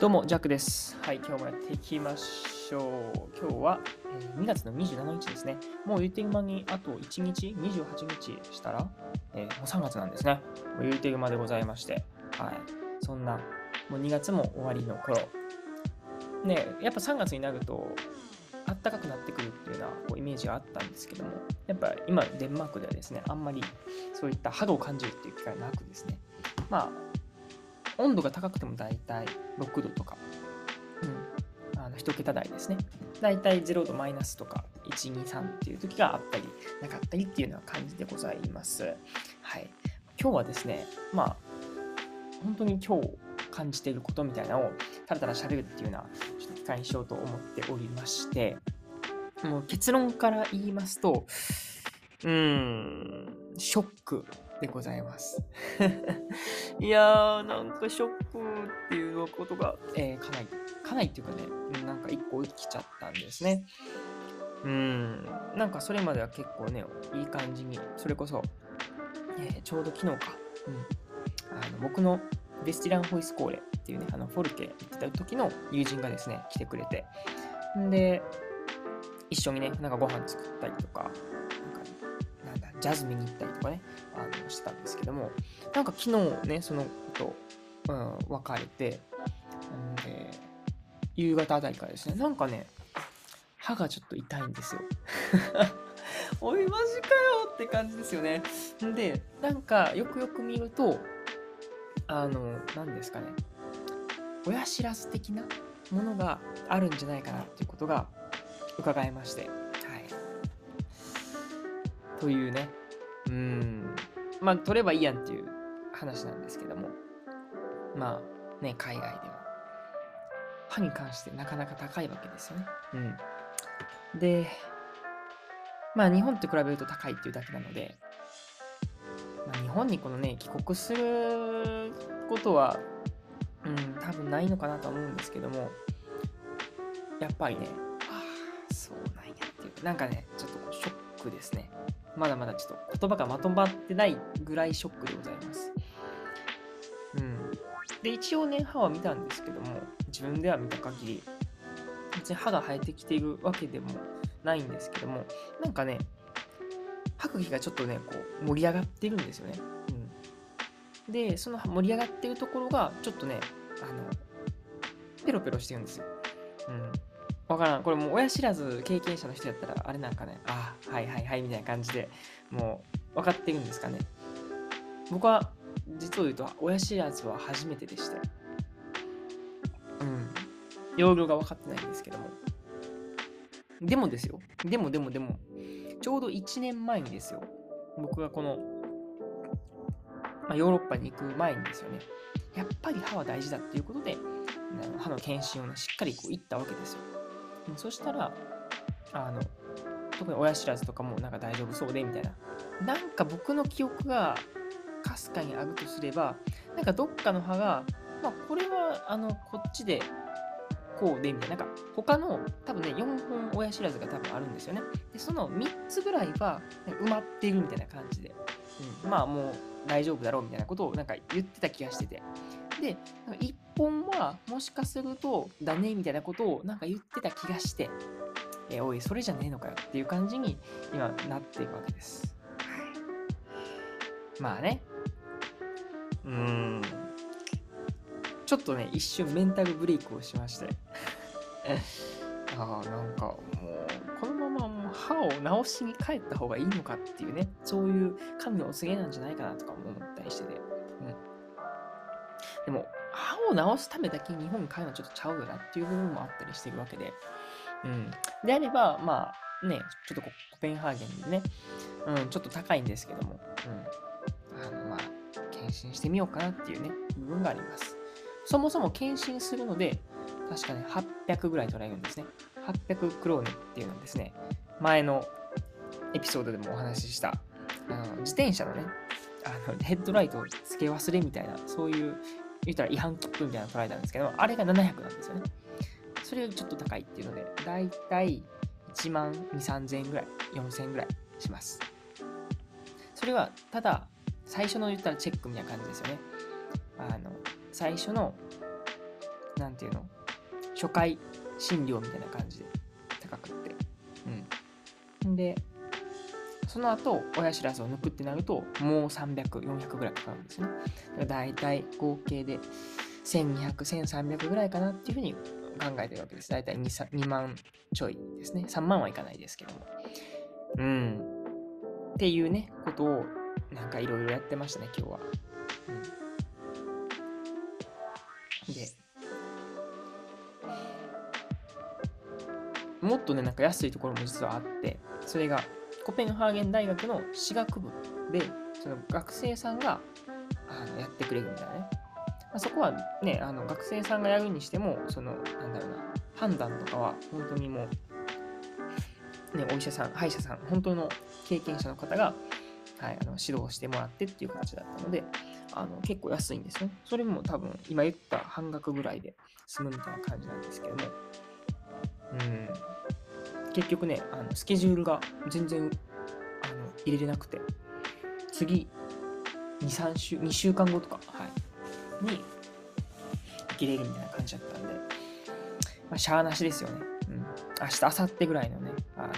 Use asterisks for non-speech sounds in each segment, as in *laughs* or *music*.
どうも、ジャックです。はい、今日もやっていきましょう。今日は、えー2月の27日ですね。もう言ってる間にあと1日、28日したら、えーもう3月なんですね。もう言ってる間でございまして、はい。そんな、もう2月も終わりの頃。ね、やっぱ3月になると、暖かくなってくるっていうようなこうイメージがあったんですけども、やっぱ今、デンマークではですね、あんまりそういった肌を感じるっていう機会なくですね、まあ、温度が高くても大体6度とか、うん、あの1桁台ですね。大体0度マイナスとか1、2、3っていう時があったり、なかったりっていうような感じでございます。はい。今日はですね、まあ、本当に今日感じていることみたいなのをたらたら喋るっていうようなちょっと機会にしようと思っておりまして、もう結論から言いますと、うーん、ショックでございます。*laughs* いやー、なんかショックっていうことが、えーかなり、かなりっていうかね、うんなんか一個起きちゃったんですね。うん、なんかそれまでは結構ね、いい感じに、それこそ、えーちょうど昨日か、うん、あの僕のベスティラン・ホイスコーレっていうね、あのフォルケ行ってた時の友人がですね、来てくれて、んで、一緒にね、なんかご飯作ったりとか、ジャズ見に行ったりとかね、あのしてたんですけども、なんか昨日ね、そのこと、うん、別れて、んで、夕方あたりからですね、なんかね、歯がちょっと痛いんですよ。*laughs* おい、マジかよって感じですよね。んで、なんかよくよく見ると、あの、何ですかね、親知らず的なものがあるんじゃないかなっていうことが伺えまして、はい。というね、うーん、まあ、取ればいいやんっていう話なんですけども、まあね、海外では、歯に関してなかなか高いわけですよね。うん。で、まあ日本と比べると高いっていうだけなので、まあ、日本にこのね、帰国することは、うん、多分ないのかなとは思うんですけども、やっぱりね、ああ、そうなんやっていう、なんかね、ちょっとショックですね。まだまだちょっと言葉がまとまってないぐらいショックでございます。うん。で、一応ね、歯は見たんですけども、自分では見た限り、別に歯が生えてきているわけでもないんですけども、なんかね、歯茎がちょっとね、こう、盛り上がってるんですよね。うん。で、その盛り上がってるところが、ちょっとね、あの、ペロペロしてるんですよ。うん。わからん。これもう親知らず経験者の人やったら、あれなんかね、ああ、はいはいはいみたいな感じでもう分かってるんですかね。僕は、実を言うと、親知らずは初めてでした。うん。容量が分かってないんですけども。でもですよ。でもでもでも、ちょうど1年前にですよ。僕がこの、まあ、ヨーロッパに行く前にですよね。やっぱり歯は大事だっていうことで、歯の検診をね、しっかりこう行ったわけですよ。うんそしたら、あの、特に親知らずとかもなんか大丈夫そうでみたいな。なんか僕の記憶がかすかにあるとすれば、なんかどっかの歯が、まあこれはあのこっちでこうでみたいな、なんか他の多分ね、4本親知らずが多分あるんですよね。で、その3つぐらいは埋まっているみたいな感じで、うん、まあもう大丈夫だろうみたいなことをなんか言ってた気がしてて。で、なんか1本はもしかするとだねみたいなことをなんか言ってた気がして、えーおい、それじゃねえのかよっていう感じに今なっているわけです。はい。まあね。うーん。ちょっとね、一瞬メンタルブレイクをしまして。ああ、なんかもう、このままもう歯を直しに帰った方がいいのかっていうね、そういう神のお告げなんじゃないかなとかも思ったりしてて。うん。でも、歯を直すためだけ日本に帰るのはちょっとちゃうよなっていう部分もあったりしてるわけで。うん。であれば、まあ、ね、ちょっとこコペンハーゲンでね、うん、ちょっと高いんですけども、うん。あの、まあ、検診してみようかなっていうね、部分があります。そもそも検診するので、確かね、800ぐらい取られるんですね。800クローネっていうのはですね、前のエピソードでもお話しした、あの自転車のね、あのヘッドライトをつけ忘れみたいな、そういう、言ったら違反切符みたいなの取られたんですけど、あれが700なんですよね。それよりちょっと高いっていうので、だいたい1万2、3000円ぐらい、4000円ぐらいします。それは、ただ、最初の言ったらチェックみたいな感じですよね。あの、最初の、なんていうの？初回診療みたいな感じで高くって。うん。で、その後、親知らずを抜くってなると、もう300、400ぐらいかかるんですね。だいたい合計で1200、1300ぐらいかなっていうふうに考えてるわけです。だいたい 2, 2万ちょいですね。3万はいかないですけども。うん。っていうね、ことを、なんかいろいろやってましたね、今日は。うん。で、もっとね、なんか安いところも実はあって、それがコペンハーゲン大学の私学部で、その学生さんがあのやってくれるみたいなね。まあ、そこはね、あの学生さんがやるにしても、その、なんだろうな、判断とかは本当にもう、ね、お医者さん、歯医者さん、本当の経験者の方が、はい、あの指導してもらってっていう形だったので、あの結構安いんですね。それも多分、今言った半額ぐらいで済むみたいな感じなんですけども、うん、結局ね、あのスケジュールが全然あの入れれなくて、次、2、3週、2週間後とか、はい、に、受けれるみたいな感じだったんで、まあ、しゃーなしですよね。うん。明日、明後日ぐらいのね、あの、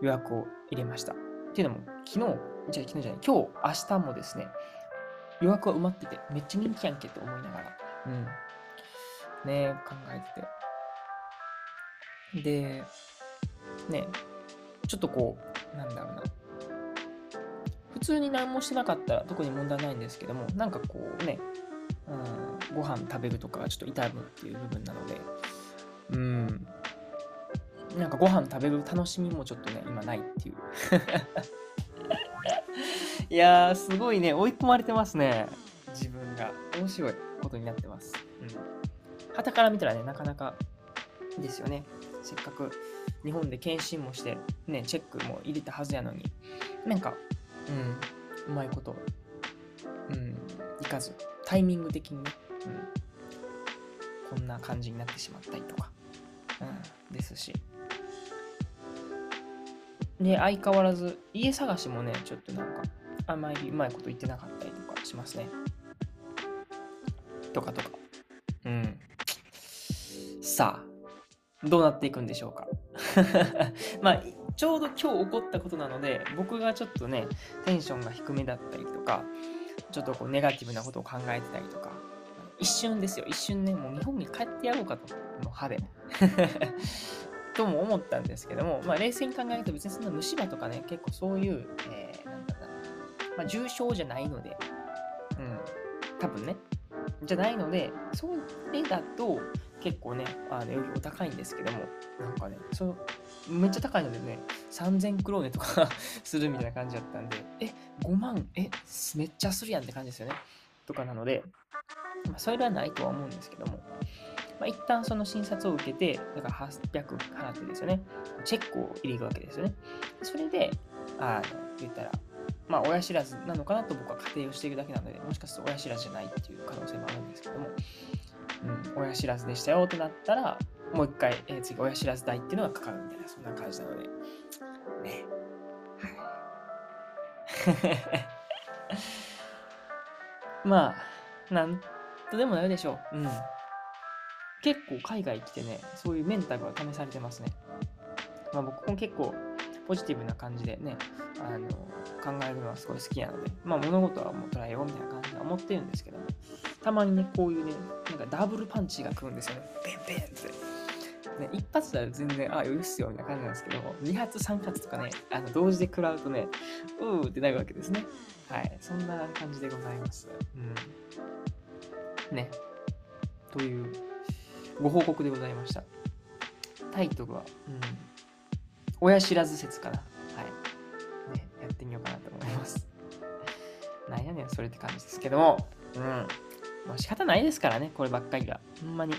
予約を入れました。っていうのも、昨日、じゃ昨日じゃない、今日、明日もですね、予約は埋まってて、めっちゃ人気やんけって思いながら、うん。ね考えてて。で、ね、ちょっとこう、なんだろうな。普通に何もしてなかったら特に問題ないんですけども、なんかこうね、うん、ご飯食べるとかちょっと痛むっていう部分なので、うん、なんかご飯食べる楽しみもちょっとね、今ないっていう。*laughs* いや、すごいね、追い込まれてますね。自分が。面白いことになってます。うん。から見たらね、なかなかですよね。せっかく日本で検診もして、ね、チェックも入れたはずやのに、なんか、うん、うまいこと、うん、いかず、タイミング的にね、うん、こんな感じになってしまったりとか、うん、ですし。で、相変わらず、家探しもね、ちょっとなんか、あまりうまいこと言ってなかったりとかしますね。とかとか。うん。さあ、どうなっていくんでしょうか。*laughs* まあ、ちょうど今日起こったことなので、僕がちょっとね、テンションが低めだったりとか、ちょっとこうネガティブなことを考えてたりとか、一瞬ですよ、一瞬ね、もう日本に帰ってやろうかと、もう歯で。*laughs* とも思ったんですけども、まあ、冷静に考えると別にそんな虫歯とかね、結構そういう、えー、なんだろう、まあ、重症じゃないので、うん、多分ね、じゃないので、それだと、結構ね、あの、お高いんですけども、なんかね、その、めっちゃ高いのでね、3000クローネとか *laughs* するみたいな感じだったんで、え、5万、え、めっちゃするやんって感じですよね。とかなので、まあ、それはないとは思うんですけども、まあ、一旦その診察を受けて、だから800払ってですよね、チェックを入れるわけですよね。それで、あの、言ったら、まあ、親知らずなのかなと僕は仮定をしているだけなので、もしかすると親知らずじゃないっていう可能性もあるんです、親知らずでしたよってなったら、もう一回、えー、次、親知らず代っていうのがかかるみたいな、そんな感じなので、ね。はい。*laughs* まあ、なんとでもなるでしょう。うん。結構海外来てね、そういうメンタルは試されてますね。まあ僕も結構ポジティブな感じでね、あの、考えるのはすごい好きなので、まあ物事はもう捉えようみたいな感じで思ってるんですけども、たまにね、こういうね、なんかダブルパンチが来るんですよね。ペンペンって。ね、一発だと全然、あ、許すよみたいな感じなんですけども、2発、3発とかね、あの同時で食らうとね、うーってなるわけですね。はい。そんな感じでございます。うん。ね。というご報告でございました。タイトルは、うん。親知らず説かな。はい。ね、やってみようかなと思います。なんやねん、それって感じですけども、うん。まあ仕方ないですからね、こればっかりが。ほんまに。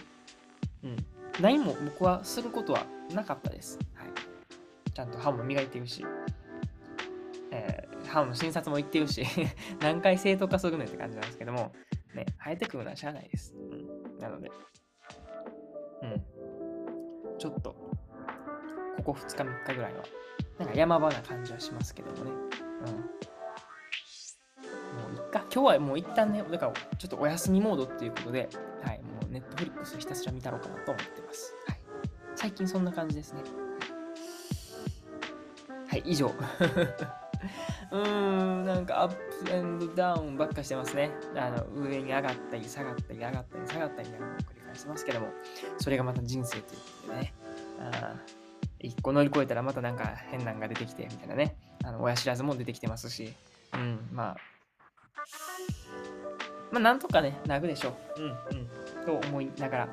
うん。何も僕はすることはなかったです。はい。ちゃんと歯も磨いてるし、えー、歯の診察も行ってるし *laughs* 何回正当化するねって感じなんですけども、ね、生えてくるのはしゃあないです。うん。なので、うん。ちょっと、ここ2日3日ぐらいは、なんか山場な感じはしますけどもね。うん。か。今日はもう一旦ね、だからちょっとお休みモードっていうことで、はい、もうネットフリックスひたすら見たろうかなと思ってます。はい。最近そんな感じですね。はい、以上。*laughs* うーん、なんかアップエンドダウンばっかしてますね。あの、上に上がったり下がったり上がったり下がったりみたいなのを繰り返してますけども、それがまた人生ということでね。あ一個乗り越えたらまたなんか変なんが出てきてみたいなね。あの親知らずも出てきてますし、うん、まあ、まあ、なんとかね、なぐでしょう。うん、うん。と思いながら、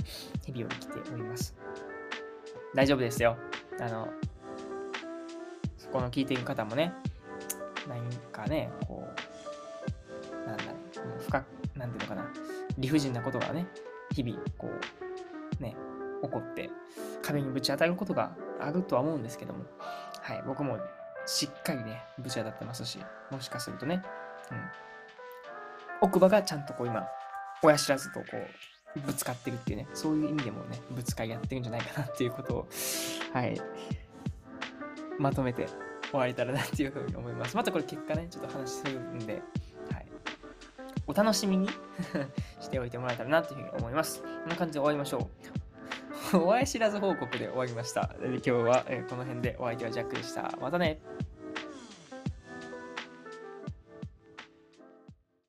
日々を生きております。大丈夫ですよ。あの、そこの聞いている方もね、何かね、こう、なんだろう深く、なんていうのかな、理不尽なことがね、日々、こう、ね、起こって、壁にぶち当たることがあるとは思うんですけども、はい、僕もしっかりね、ぶち当たってますし、もしかするとね、うん、奥歯がちゃんとこう今、親知らずとこう、ぶつかってるっていうね、そういう意味でもね、ぶつかり合ってるんじゃないかなっていうことを、はい、まとめて終われたらなっていうふうに思います。またこれ結果ね、ちょっと話するんで、はい、お楽しみに *laughs* しておいてもらえたらなっていうふうに思います。こんな感じで終わりましょう。*laughs* お会い知らず報告で終わりました。で今日はえこの辺でお相手はジャックでした。またね。